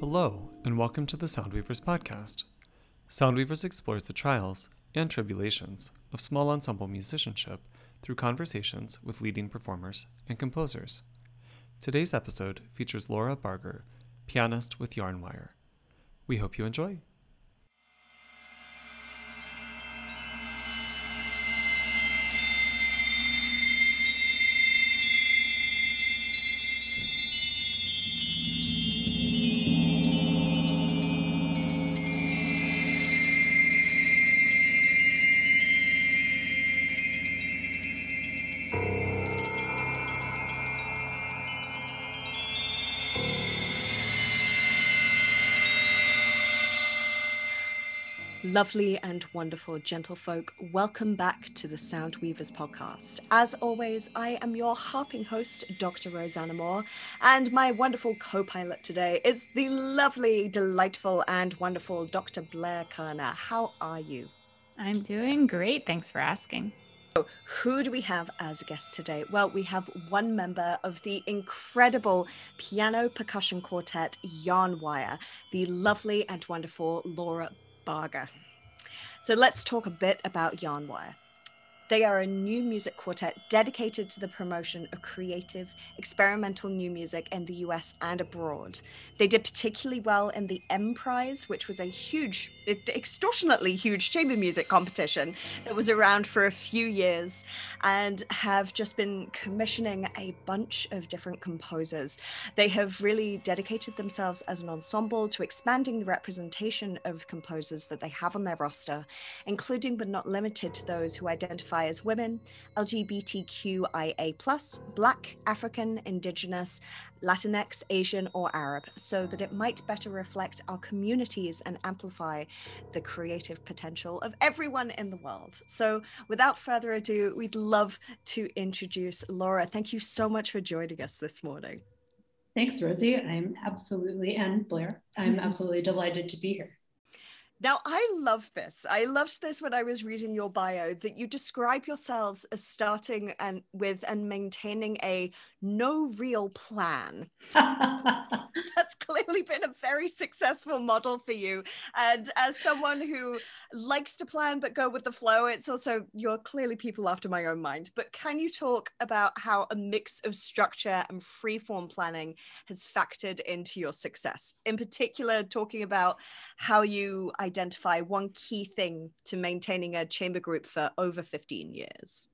Hello, and welcome to the Soundweavers podcast. Soundweavers explores the trials and tribulations of small ensemble musicianship through conversations with leading performers and composers. Today's episode features Laura Barger, pianist with Yarnwire. We hope you enjoy. Lovely and wonderful gentlefolk, welcome back to the Sound Weavers podcast. As always, I am your harping host, Dr. Rosanna Moore, and my wonderful co pilot today is the lovely, delightful, and wonderful Dr. Blair Kerner. How are you? I'm doing great. Thanks for asking. So, who do we have as a guest today? Well, we have one member of the incredible piano percussion quartet Yarnwire, the lovely and wonderful Laura So let's talk a bit about Yarnwire. They are a new music quartet dedicated to the promotion of creative, experimental new music in the US and abroad. They did particularly well in the M Prize, which was a huge, extortionately huge chamber music competition that was around for a few years, and have just been commissioning a bunch of different composers. They have really dedicated themselves as an ensemble to expanding the representation of composers that they have on their roster, including but not limited to those who identify identify as women, LGBTQIA, Black, African, Indigenous, Latinx, Asian, or Arab, so that it might better reflect our communities and amplify the creative potential of everyone in the world. So, without further ado, we'd love to introduce Laura. Thank you so much for joining us this morning. Thanks, Rosie. I'm absolutely, and Blair, I'm absolutely delighted to be here. Now, I love this. I loved this when I was reading your bio that you describe yourselves as starting and with and maintaining a no real plan. That's clearly been a very successful model for you. And as someone who likes to plan but go with the flow, it's also you're clearly people after my own mind. But can you talk about how a mix of structure and freeform planning has factored into your success? In particular, talking about how you identify one key thing to maintaining a chamber group for over 15 years?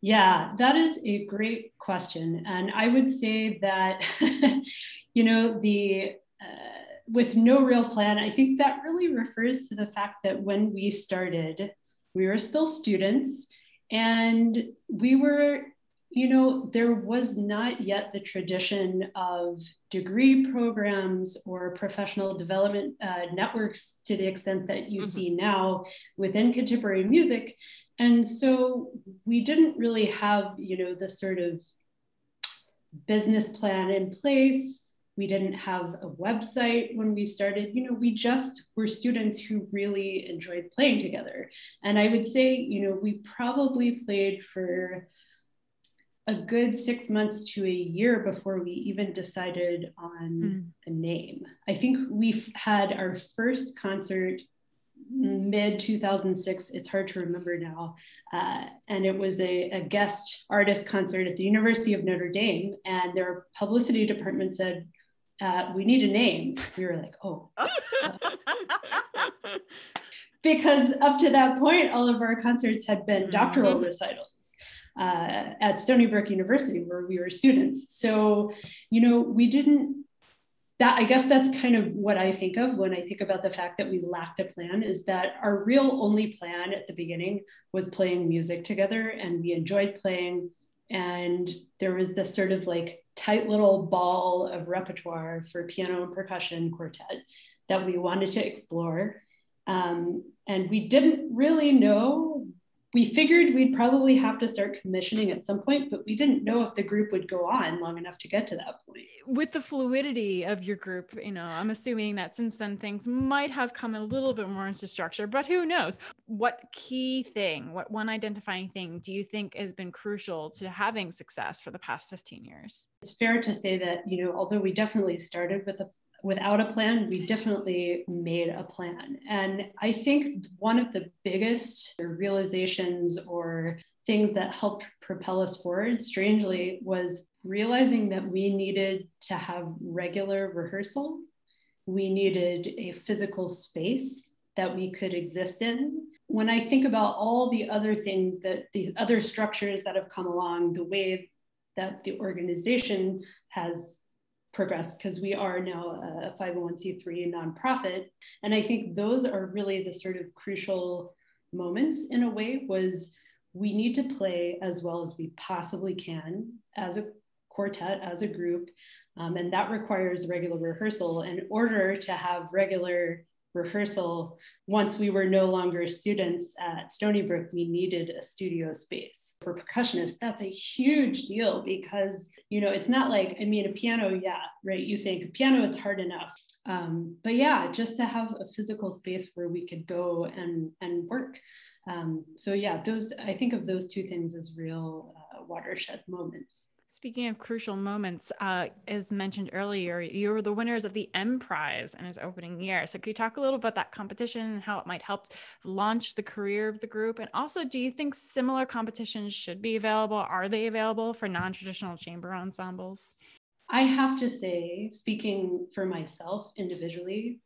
Yeah, that is a great question. And I would say that, you know, the uh, with no real plan, I think that really refers to the fact that when we started, we were still students and we were you know, there was not yet the tradition of degree programs or professional development uh, networks to the extent that you mm-hmm. see now within contemporary music. And so we didn't really have, you know, the sort of business plan in place. We didn't have a website when we started. You know, we just were students who really enjoyed playing together. And I would say, you know, we probably played for a good six months to a year before we even decided on mm. a name. I think we've had our first concert mid 2006. It's hard to remember now. Uh, and it was a, a, guest artist concert at the University of Notre Dame. And their publicity department said, uh, We need a name. We were like, Oh. because up to that point, all of our concerts had been doctoral mm-hmm. recitals uh, at Stony Brook University where we were students. So, you know, we didn't that I guess that's kind of what I think of when I think about the fact that we lacked a plan is that our real only plan at the beginning was playing music together and we enjoyed playing and there was this sort of like tight little ball of repertoire for piano and percussion quartet that we wanted to explore um, and we didn't really know we figured we'd probably have to start commissioning at some point, but we didn't know if the group would go on long enough to get to that point. With the fluidity of your group, you know, I'm assuming that since then things might have come a little bit more into structure, but who knows? What key thing, what one identifying thing do you think has been crucial to having success for the past 15 years? It's fair to say that, you know, although we definitely started with a without a plan, we definitely made a plan. And I think one of the biggest realizations or things that helped propel us forward, strangely, was realizing that we needed to have regular rehearsal. We needed a physical space that we could exist in. When I think about all the other things that the other structures that have come along, the way that the organization has progress because we are now a 501c3 nonprofit. And I think those are really the sort of crucial moments in a way was we need to play as well as we possibly can as a quartet, as a group. Um, and that requires regular rehearsal in order to have regular rehearsal, once we were no longer students at Stony Brook, we needed a studio space. For percussionists, that's a huge deal because, you know, it's not like, I mean, a piano, yeah, right? You think piano, it's hard enough. Um, but yeah, just to have a physical space where we could go and, and work. Um, so yeah, those, I think of those two things as real uh, watershed moments. Speaking of crucial moments, uh, as mentioned earlier, you were the winners of the M Prize in its opening year. So, could you talk a little about that competition and how it might help launch the career of the group? And also, do you think similar competitions should be available? Are they available for non traditional chamber ensembles? I have to say, speaking for myself individually,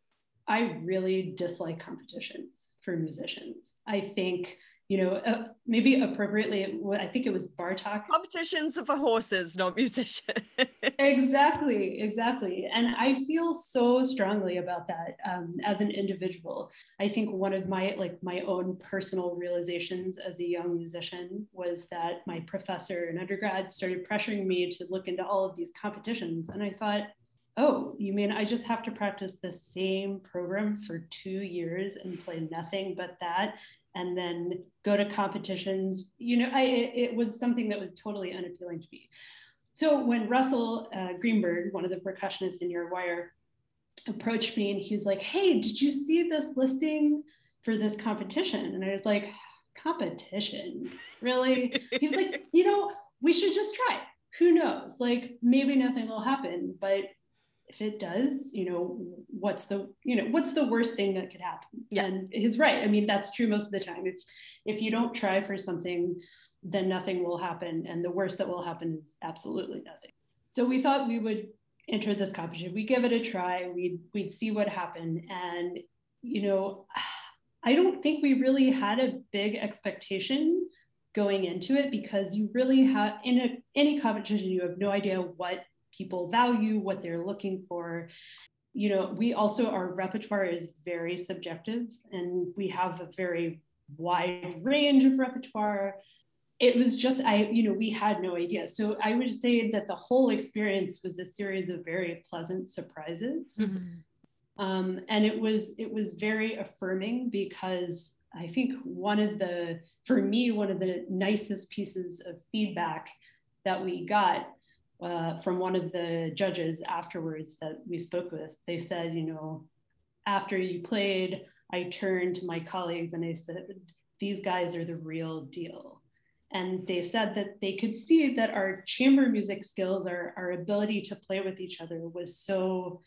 I really dislike competitions for musicians. I think you know, uh, maybe appropriately, I think it was Bartok. Competitions for horses, not musicians. exactly, exactly. And I feel so strongly about that um, as an individual. I think one of my like my own personal realizations as a young musician was that my professor in undergrad started pressuring me to look into all of these competitions, and I thought, oh, you mean I just have to practice the same program for two years and play nothing but that? And then go to competitions. You know, I, it was something that was totally unappealing to me. So when Russell uh, Greenberg, one of the percussionists in Yarnwire, approached me and he was like, "Hey, did you see this listing for this competition?" And I was like, "Competition? Really?" he was like, "You know, we should just try. Who knows? Like maybe nothing will happen, but if it does, you know, what's the, you know, what's the worst thing that could happen? Yeah. And he's right. I mean, that's true most of the time. If if you don't try for something, then nothing will happen. And the worst that will happen is absolutely nothing. So we thought we would enter this competition. We give it a try. We'd we'd see what happened. And, you know, I don't think we really had a big expectation going into it because you really have in a, any competition you have no idea what people value, what they're looking for. You know, we also, our repertoire is very subjective and we have a very wide range of repertoire. It was just, I, you know, we had no idea. So I would say that the whole experience was a series of very pleasant surprises. Mm-hmm. Um, and it was, it was very affirming because I think one of the, for me, one of the nicest pieces of feedback that we got uh, from one of the judges afterwards that we spoke with. They said, you know, after you played, I turned to my colleagues and I said, these guys are the real deal. And they said that they could see that our chamber music skills, our, our ability to play with each other was so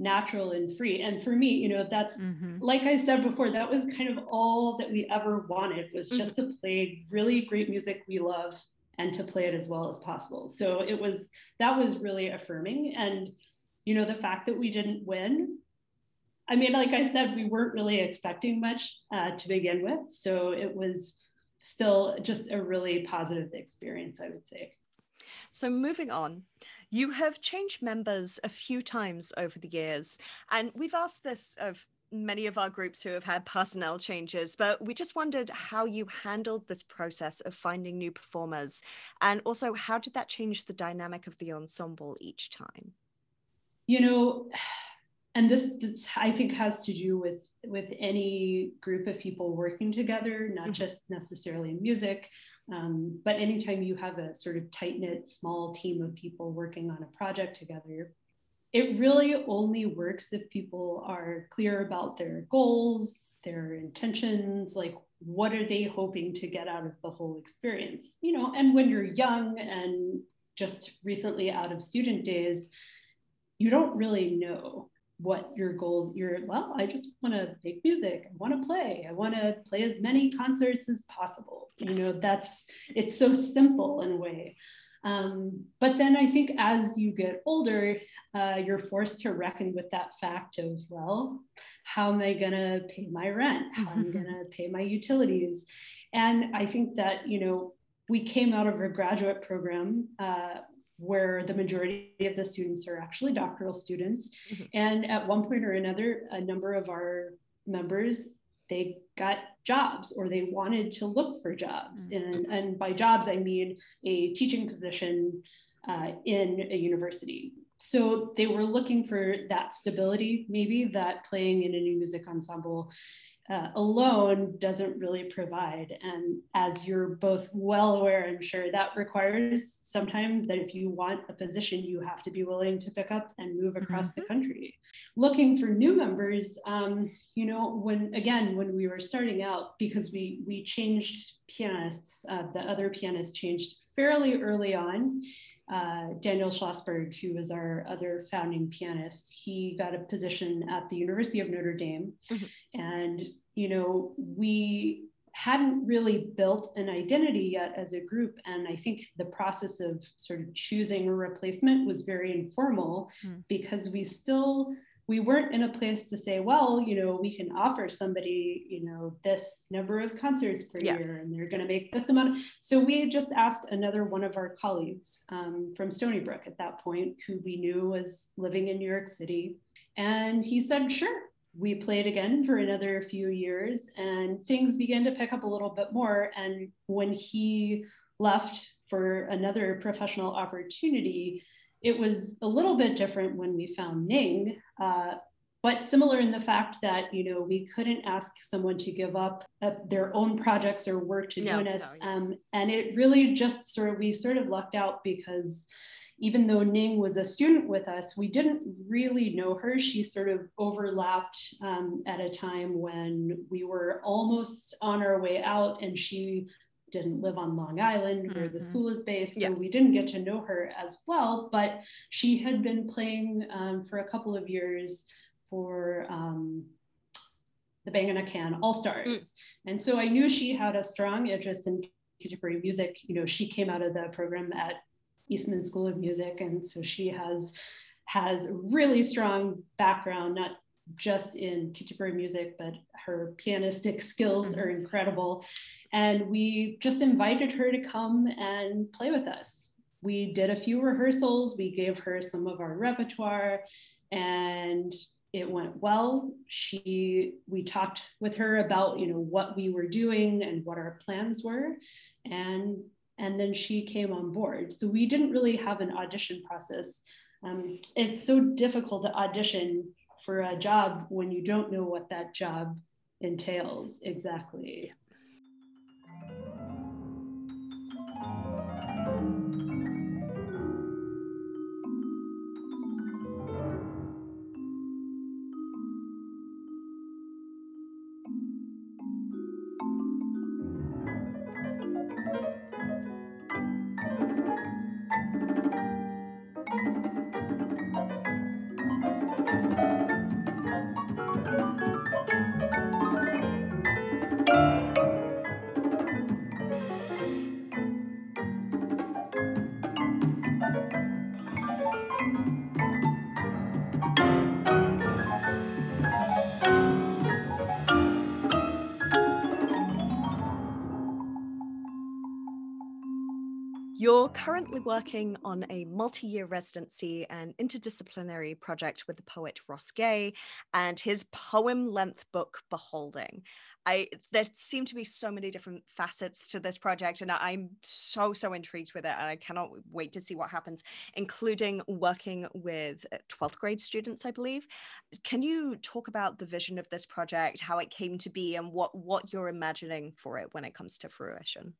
natural and free. And for me, you know, that's mm-hmm. like I said before, that was kind of all that we ever wanted was just mm-hmm. to play really great music we love and to play it as well as possible. So it was that was really affirming. And you know, the fact that we didn't win, I mean, like I said, we weren't really expecting much uh, to begin with. So it was still just a really positive experience, I would say. So moving on, you have changed members a few times over the years, and we've asked this of many of our groups who have had personnel changes, but we just wondered how you handled this process of finding new performers. And also, how did that change the dynamic of the ensemble each time? You know, and this, this, I think has to do with with any group of people working together, not mm-hmm. just necessarily in music, um, but anytime you have a sort of tight knit small team of people working on a project together, it really only works if people are clear about their goals, their intentions, like what are they hoping to get out of the whole experience, you know? And when you're young and just recently out of student days, you don't really know what your goals you're well i just want to make music i want to play i want to play as many concerts as possible yes. you know that's it's so simple in a way um, but then i think as you get older uh, you're forced to reckon with that fact of well how am i going to pay my rent how am i going to pay my utilities and i think that you know we came out of a graduate program uh, where the majority of the students are actually doctoral students. Mm-hmm. And at one point or another, a number of our members they got jobs or they wanted to look for jobs. Mm-hmm. And, and by jobs, I mean a teaching position uh, in a university. So they were looking for that stability, maybe that playing in a new music ensemble uh, alone doesn't really provide. And as you're both well aware, I'm sure that requires sometimes that if you want a position, you have to be willing to pick up and move across mm-hmm. the country. Looking for new members, um, you know, when again, when we were starting out, because we we changed pianists, uh, the other pianists changed fairly early on uh, Daniel Schlossberg, who was our other founding pianist, he got a position at the University of Notre Dame. Mm-hmm. And, you know, we hadn't really built an identity yet as a group. And I think the process of sort of choosing a replacement was very informal mm. because we still we weren't in a place to say, well, you know, we can offer somebody, you know, this number of concerts per yeah. year and they're going to make this amount. So we just asked another one of our colleagues um, from Stony Brook at that point, who we knew was living in New York City. And he said, sure. We played again for another few years and things began to pick up a little bit more. And when he left for another professional opportunity, it was a little bit different when we found Ning, uh, but similar in the fact that you know we couldn't ask someone to give up uh, their own projects or work to no, join us, no, yeah. um, and it really just sort of we sort of lucked out because even though Ning was a student with us, we didn't really know her. She sort of overlapped um, at a time when we were almost on our way out, and she didn't live on Long Island where mm-hmm. the school is based. Yeah. So we didn't get to know her as well, but she had been playing um, for a couple of years for um, the Bang on a Can All Stars. Mm. And so I knew she had a strong interest in contemporary music. You know, she came out of the program at Eastman School of Music. And so she has has really strong background, not just in contemporary music, but her pianistic skills mm-hmm. are incredible. And we just invited her to come and play with us. We did a few rehearsals, we gave her some of our repertoire, and it went well. She we talked with her about you know what we were doing and what our plans were, and and then she came on board. So we didn't really have an audition process. Um, it's so difficult to audition for a job when you don't know what that job entails exactly. Currently working on a multi year residency and interdisciplinary project with the poet Ross Gay and his poem length book, Beholding. I there seem to be so many different facets to this project, and I'm so so intrigued with it, and I cannot wait to see what happens, including working with 12th uh, grade students, I believe. Can you talk about the vision of this project, how it came to be, and what what you're imagining for it when it comes to fruition?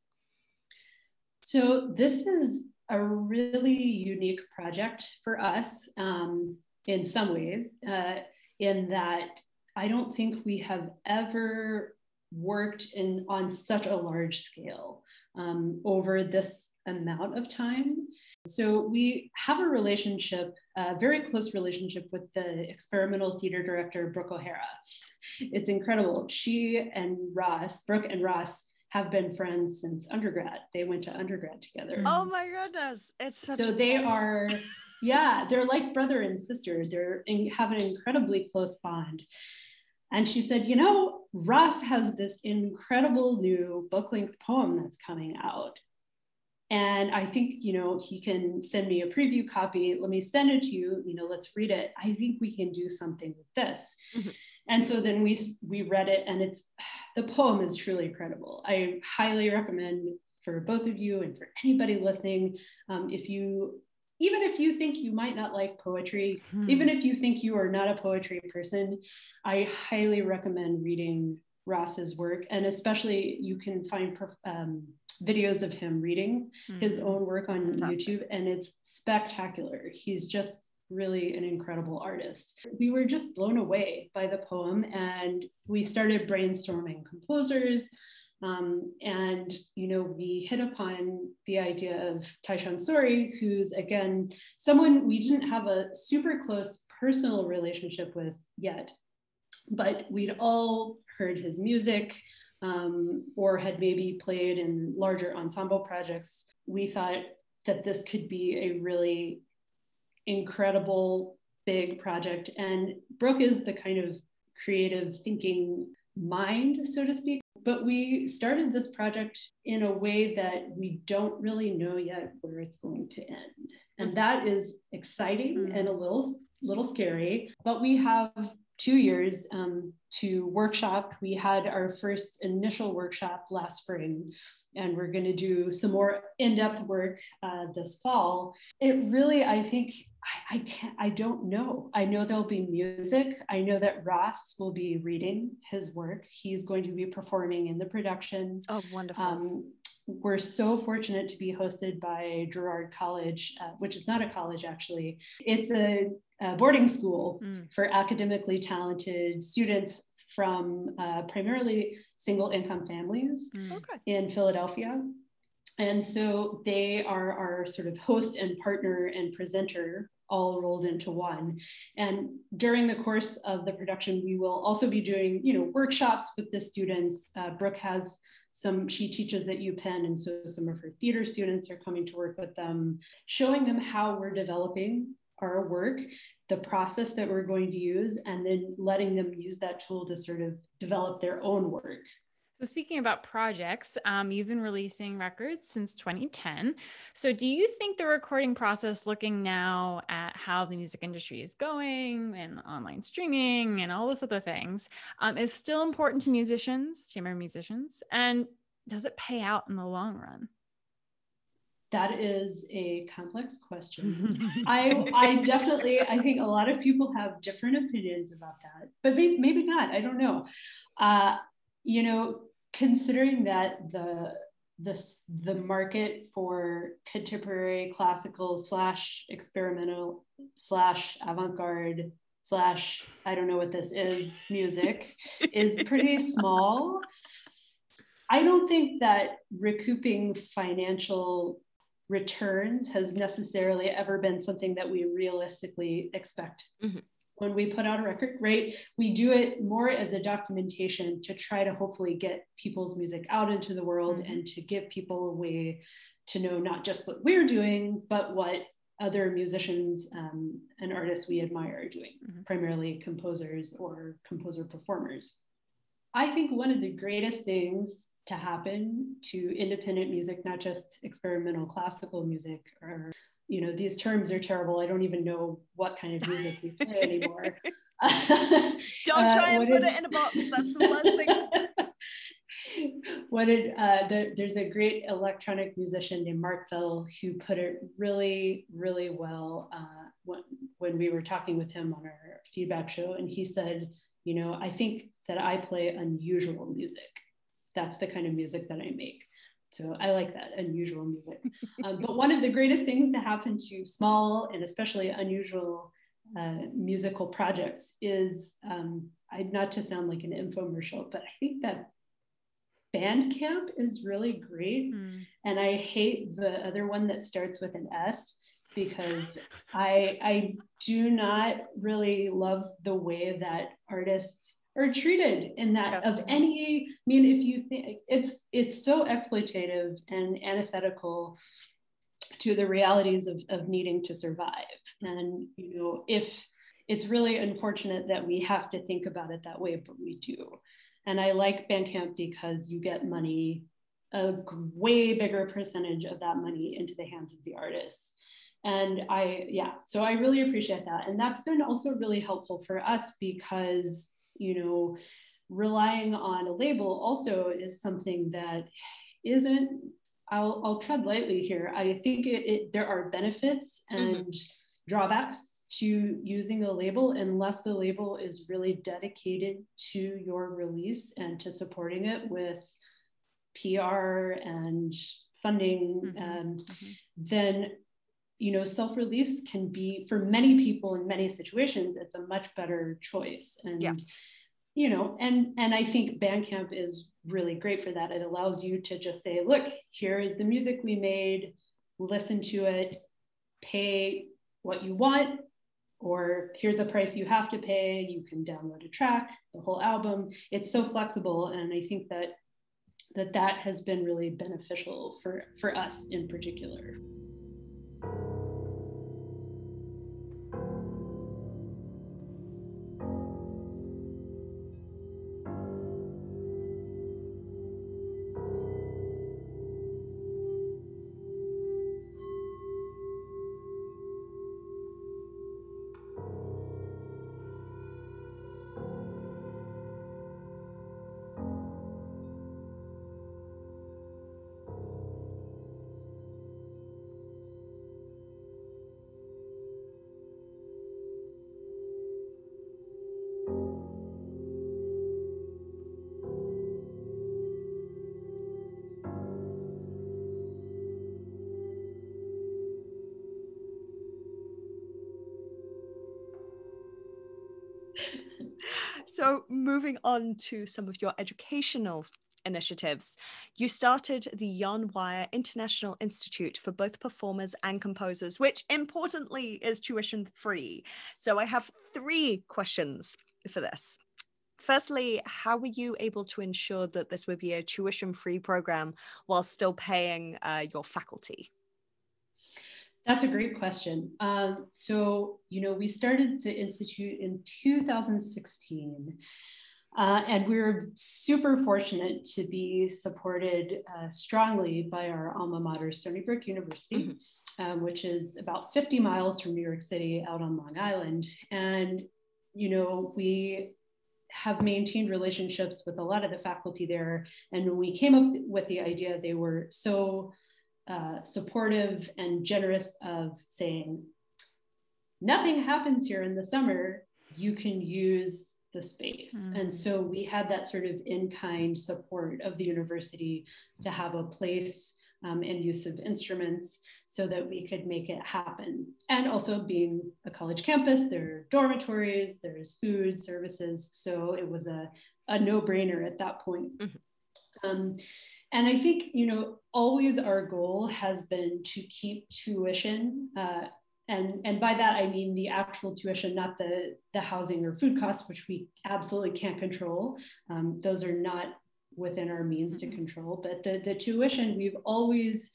So this is a really unique project for us um, in some ways, uh, in that I don't think we have ever worked in on such a large scale um, over this amount of time. So we have a relationship, a very close relationship with the experimental theater director, Brooke O'Hara. It's incredible. She and Ross, Brooke and Ross, have been friends since undergrad. They went to undergrad together. Oh my goodness. It's such so they are yeah, they're like brother and sister. They're in, have an incredibly close bond. And she said, You know, Ross has this incredible new book length poem that's coming out. And I think, you know, he can send me a preview copy. Let me send it to you. You know, let's read it. I think we can do something with this. Mm-hmm. And so then we we read it, and it's the poem is truly incredible. I highly recommend for both of you and for anybody listening, um, if you even if you think you might not like poetry, hmm. even if you think you are not a poetry person, I highly recommend reading Ross's work. And especially, you can find um, videos of him reading hmm. his own work on Fantastic. YouTube, and it's spectacular. He's just really an incredible artist. We were just blown away by the poem, and we started brainstorming composers. Um, and you know, we hit upon the idea of Tyshawn Sorey, who's again someone we didn't have a super close personal relationship with yet, but we'd all heard his music um, or had maybe played in larger ensemble projects. We thought that this could be a really incredible big project, and Brooke is the kind of creative thinking mind, so to speak. But we started this project in a way that we don't really know yet where it's going to end. And mm-hmm. that is exciting mm-hmm. and a little, little scary. But we have two years um, to workshop. We had our first initial workshop last spring, and we're going to do some more in-depth work uh, this fall. It really, I think, I, I can't, I don't know. I know there'll be music. I know that Ross will be reading his work. He's going to be performing in the production. Oh, wonderful. Um, we're so fortunate to be hosted by Girard College, uh, which is not a college actually. It's a, a boarding school mm. for academically talented students from uh, primarily single income families mm. okay. in Philadelphia. And so they are our sort of host and partner and presenter all rolled into one. And during the course of the production, we will also be doing, you know, workshops with the students. Uh, Brooke has some, she teaches at UPenn, and so some of her theater students are coming to work with them, showing them how we're developing our work, the process that we're going to use, and then letting them use that tool to sort of develop their own work. So, speaking about projects, um, you've been releasing records since 2010. So, do you think the recording process, looking now at how the music industry is going and online streaming and all those other things, um, is still important to musicians, chamber musicians? And does it pay out in the long run? That is a complex question. I, I definitely, I think a lot of people have different opinions about that, but maybe, maybe not. I don't know. Uh, you know, considering that the this the market for contemporary classical slash experimental slash avant-garde slash I don't know what this is music is pretty small. I don't think that recouping financial returns has necessarily ever been something that we realistically expect. Mm-hmm when we put out a record, right? We do it more as a documentation to try to hopefully get people's music out into the world mm-hmm. and to give people a way to know not just what we're doing, but what other musicians um, and artists we admire are doing, mm-hmm. primarily composers or composer performers. I think one of the greatest things to happen to independent music, not just experimental classical music or you know these terms are terrible. I don't even know what kind of music we play anymore. Don't try uh, and put it, it, in a box. That's the worst thing what did uh, the, there's a great electronic musician named mark fell who put it really really well uh, when, when we were talking with him on our feedback show. And he said you know i think that i play unusual music that's the kind of music that i make so I like that unusual music. Um, but one of the greatest things to happen to small and especially unusual uh, musical projects is, um, I, not to sound like an infomercial, but I think that Bandcamp is really great. Mm. And I hate the other one that starts with an S because I, I do not really love the way that artists are treated in that of any i mean if you think it's it's so exploitative and antithetical to the realities of, of needing to survive. And you know if it's really unfortunate that we have to think about it that way but we do. And i like bandcamp because you get money a way bigger percentage of that money into the hands of the artists. And i yeah so i really appreciate that. And that's been also really helpful for us because you know, relying on a label also is something that isn't I'll, I'll tread lightly here. I think it, it there are benefits mm-hmm. and mm-hmm. drawbacks to using a label unless the label is really dedicated to your release and to supporting it with PR and funding. Mm-hmm. And mm-hmm. then, you know, self release can be for many people in many situations, it's a much better choice. And yeah. you know and and i think bandcamp is really great for that. It allows you to just say look here is the music we made. Listen to it. Pay what you want or here's the price you have to pay. You can download a track the whole album. It's so flexible and i think that that that has been really beneficial for for us in particular So, moving on to some of your educational initiatives, you started the Yarnwire International Institute for both performers and composers, which importantly is tuition free. So, I have three questions for this. Firstly, how were you able to ensure that this would be a tuition free program while still paying uh, your faculty? That's a great question. Um, so, you know, we started the Institute in 2016. Uh, and we are super fortunate to be supported uh, strongly by our alma mater, Stony Brook University, mm-hmm. um, which is about 50 miles from New York City out on Long Island. And, you know, we have maintained relationships with a lot of the faculty there. And when we came up with the idea, they were so uh, supportive and generous of saying, nothing happens here in the summer, you can use the space. Mm-hmm. And so we had that sort of in kind support of the university to have a place um, and use of instruments so that we could make it happen. And also being a college campus, there are dormitories, there's food, services. So it was a, a no brainer at that point. Mm-hmm. Um, and I think, you know, always our goal has been to keep tuition. Uh, and, and by that, I mean the actual tuition, not the, the housing or food costs, which we absolutely can't control. Um, those are not within our means to mm-hmm. control. But the, the tuition, we've always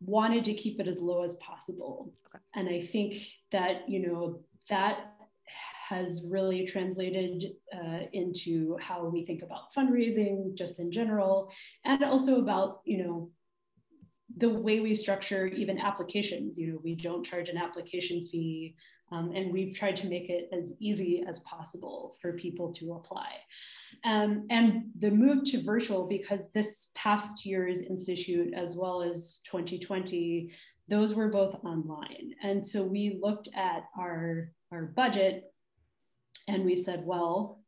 wanted to keep it as low as possible. Okay. And I think that, you know, that has really translated uh, into how we think about fundraising just in general, and also about, you know, the way we structure even applications. You know, we don't charge an application fee, um, and we've tried to make it as easy as possible for people to apply. Um, and the move to virtual, because this past year's institute, as well as 2020, those were both online. And so we looked at our, our budget and we said, well,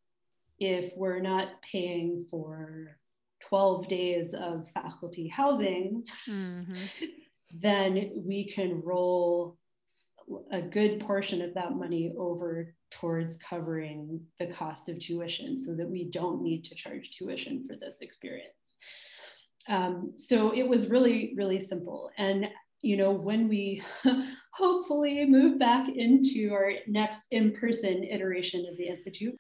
if we're not paying for 12 days of faculty housing, mm-hmm. then we can roll a good portion of that money over towards covering the cost of tuition so that we don't need to charge tuition for this experience. Um, so it was really, really simple. And you know, when we hopefully move back into our next in-person iteration of the Institute,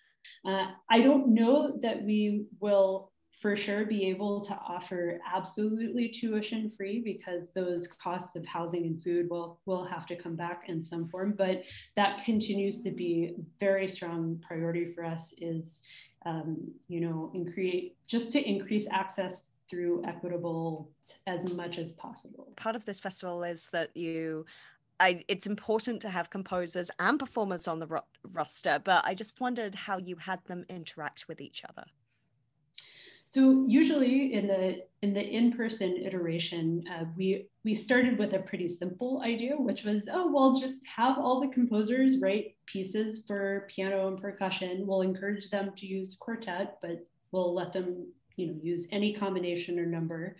uh, I don't know that we will for sure be able to offer absolutely tuition free because those costs of housing and food will will have to come back in some form but that continues to be very strong priority for us is um, you know and create just to increase access through equitable as much as possible part of this festival is that you I, it's important to have composers and performers on the ro- roster, but I just wondered how you had them interact with each other. So usually in the in the in-person iteration, uh, we we started with a pretty simple idea, which was, oh well, just have all the composers write pieces for piano and percussion. We'll encourage them to use quartet, but we'll let them you know use any combination or number.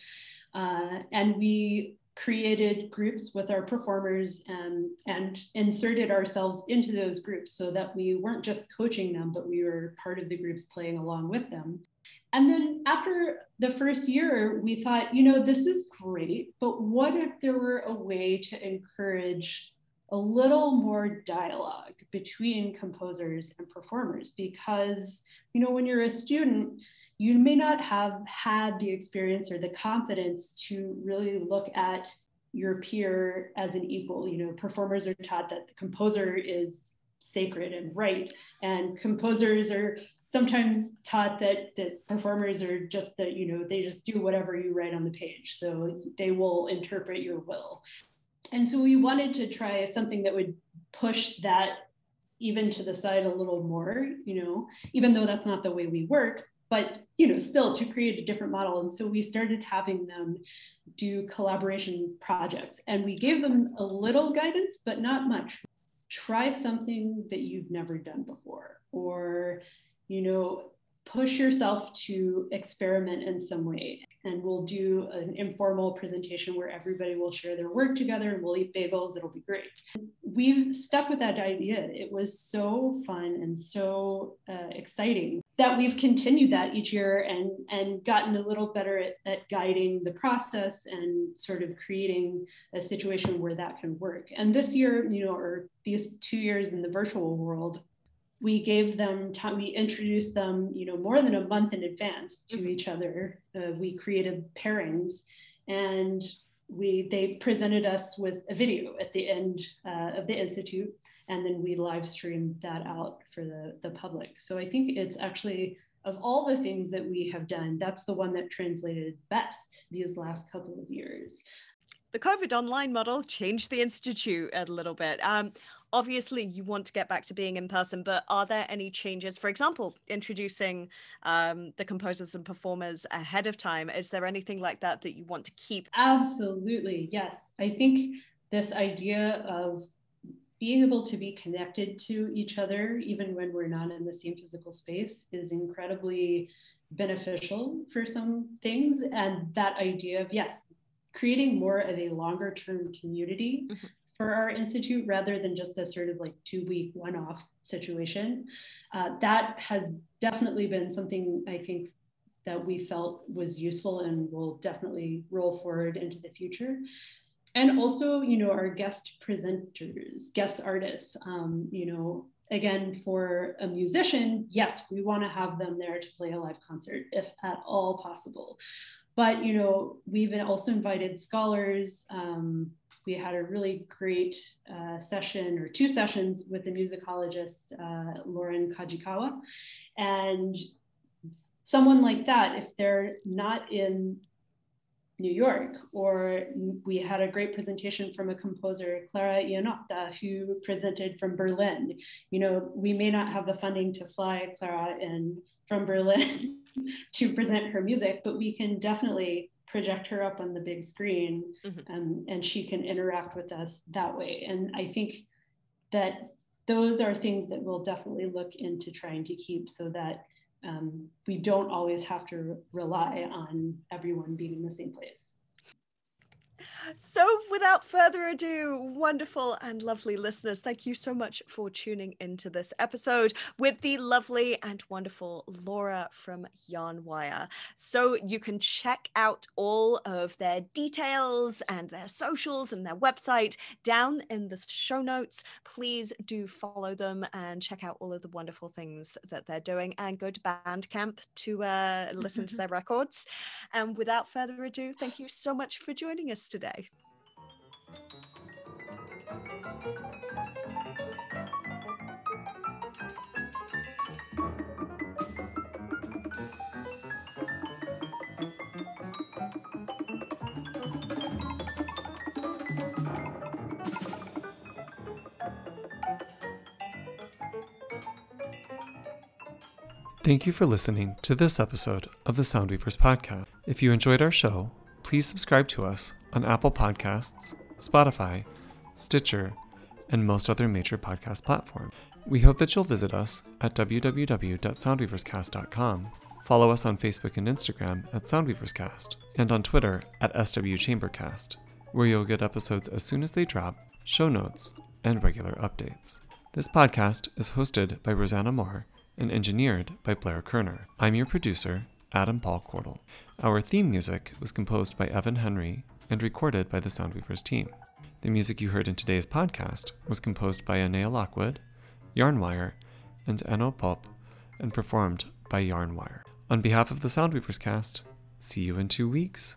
Uh, and we created groups with our performers and, and inserted ourselves into those groups so that we weren't just coaching them, but we were part of the groups playing along with them. And then after the first year, we thought, you know, this is great, but what if there were a way to encourage a little more dialogue between composers and performers? Because, you know, when you're a student, you may not have had the experience or the confidence to really look at your peer as an equal. You know, performers are taught that the composer is sacred and right, and composers are sometimes taught that that performers are just that you know they just do whatever you write on the page so they will interpret your will and so we wanted to try something that would push that even to the side a little more you know even though that's not the way we work but you know still to create a different model and so we started having them do collaboration projects and we gave them a little guidance but not much try something that you've never done before or you know, push yourself to experiment in some way. And we'll do an informal presentation where everybody will share their work together and we'll eat bagels. It'll be great. We've stuck with that idea. It was so fun and so uh, exciting that we've continued that each year and, and gotten a little better at, at guiding the process and sort of creating a situation where that can work. And this year, you know, or these two years in the virtual world, we gave them time we introduced them you know more than a month in advance to mm-hmm. each other uh, we created pairings and we they presented us with a video at the end uh, of the institute and then we live streamed that out for the, the public so i think it's actually of all the things that we have done that's the one that translated best these last couple of years the COVID online model changed the Institute a little bit. Um, obviously, you want to get back to being in person, but are there any changes? For example, introducing um, the composers and performers ahead of time. Is there anything like that that you want to keep? Absolutely, yes. I think this idea of being able to be connected to each other, even when we're not in the same physical space, is incredibly beneficial for some things. And that idea of, yes, creating more of a longer term community mm-hmm. For our institute rather than just a sort of like two week one off situation. Uh, that has definitely been something I think that we felt was useful and will definitely roll forward into the future. And also, you know, our guest presenters, guest artists, um, you know, again, for a musician, yes, we want to have them there to play a live concert if at all possible. But you know, we've also invited scholars. Um, we had a really great uh, session or two sessions with the musicologist uh, Loren Kajikawa, and someone like that, if they're not in New York, or we had a great presentation from a composer, Clara Iannotta, who presented from Berlin. You know, we may not have the funding to fly Clara in from Berlin to present her music, but we can definitely project her up on the big screen mm-hmm. um, and she can interact with us that way. And I think that those are things that we'll definitely look into trying to keep so that um, we don't always have to rely on everyone being in the same place. So, without further ado, wonderful and lovely listeners, thank you so much for tuning into this episode with the lovely and wonderful Laura from Yarnwire. So, you can check out all of their details and their socials and their website down in the show notes. Please do follow them and check out all of the wonderful things that they're doing and go to Bandcamp to uh, listen to their records. And without further ado, thank you so much for joining us today. Thank you for listening to this episode of the Soundweavers podcast. If you enjoyed our show, please subscribe to us on Apple Podcasts, Spotify, Stitcher, and most other major podcast platforms. We hope that you'll visit us at www.soundweaverscast.com, follow us on Facebook and Instagram at Soundweaverscast, and on Twitter at SWChambercast, where you'll get episodes as soon as they drop, show notes, and regular updates. This podcast is hosted by Rosanna Moore and engineered by Blair Kerner. I'm your producer, Adam Paul Cordell. Our theme music was composed by Evan Henry and recorded by the Soundweavers team. The music you heard in today's podcast was composed by Annea Lockwood, Yarnwire, and Enno Poppe, and performed by Yarnwire. On behalf of the Soundweavers cast, see you in two weeks.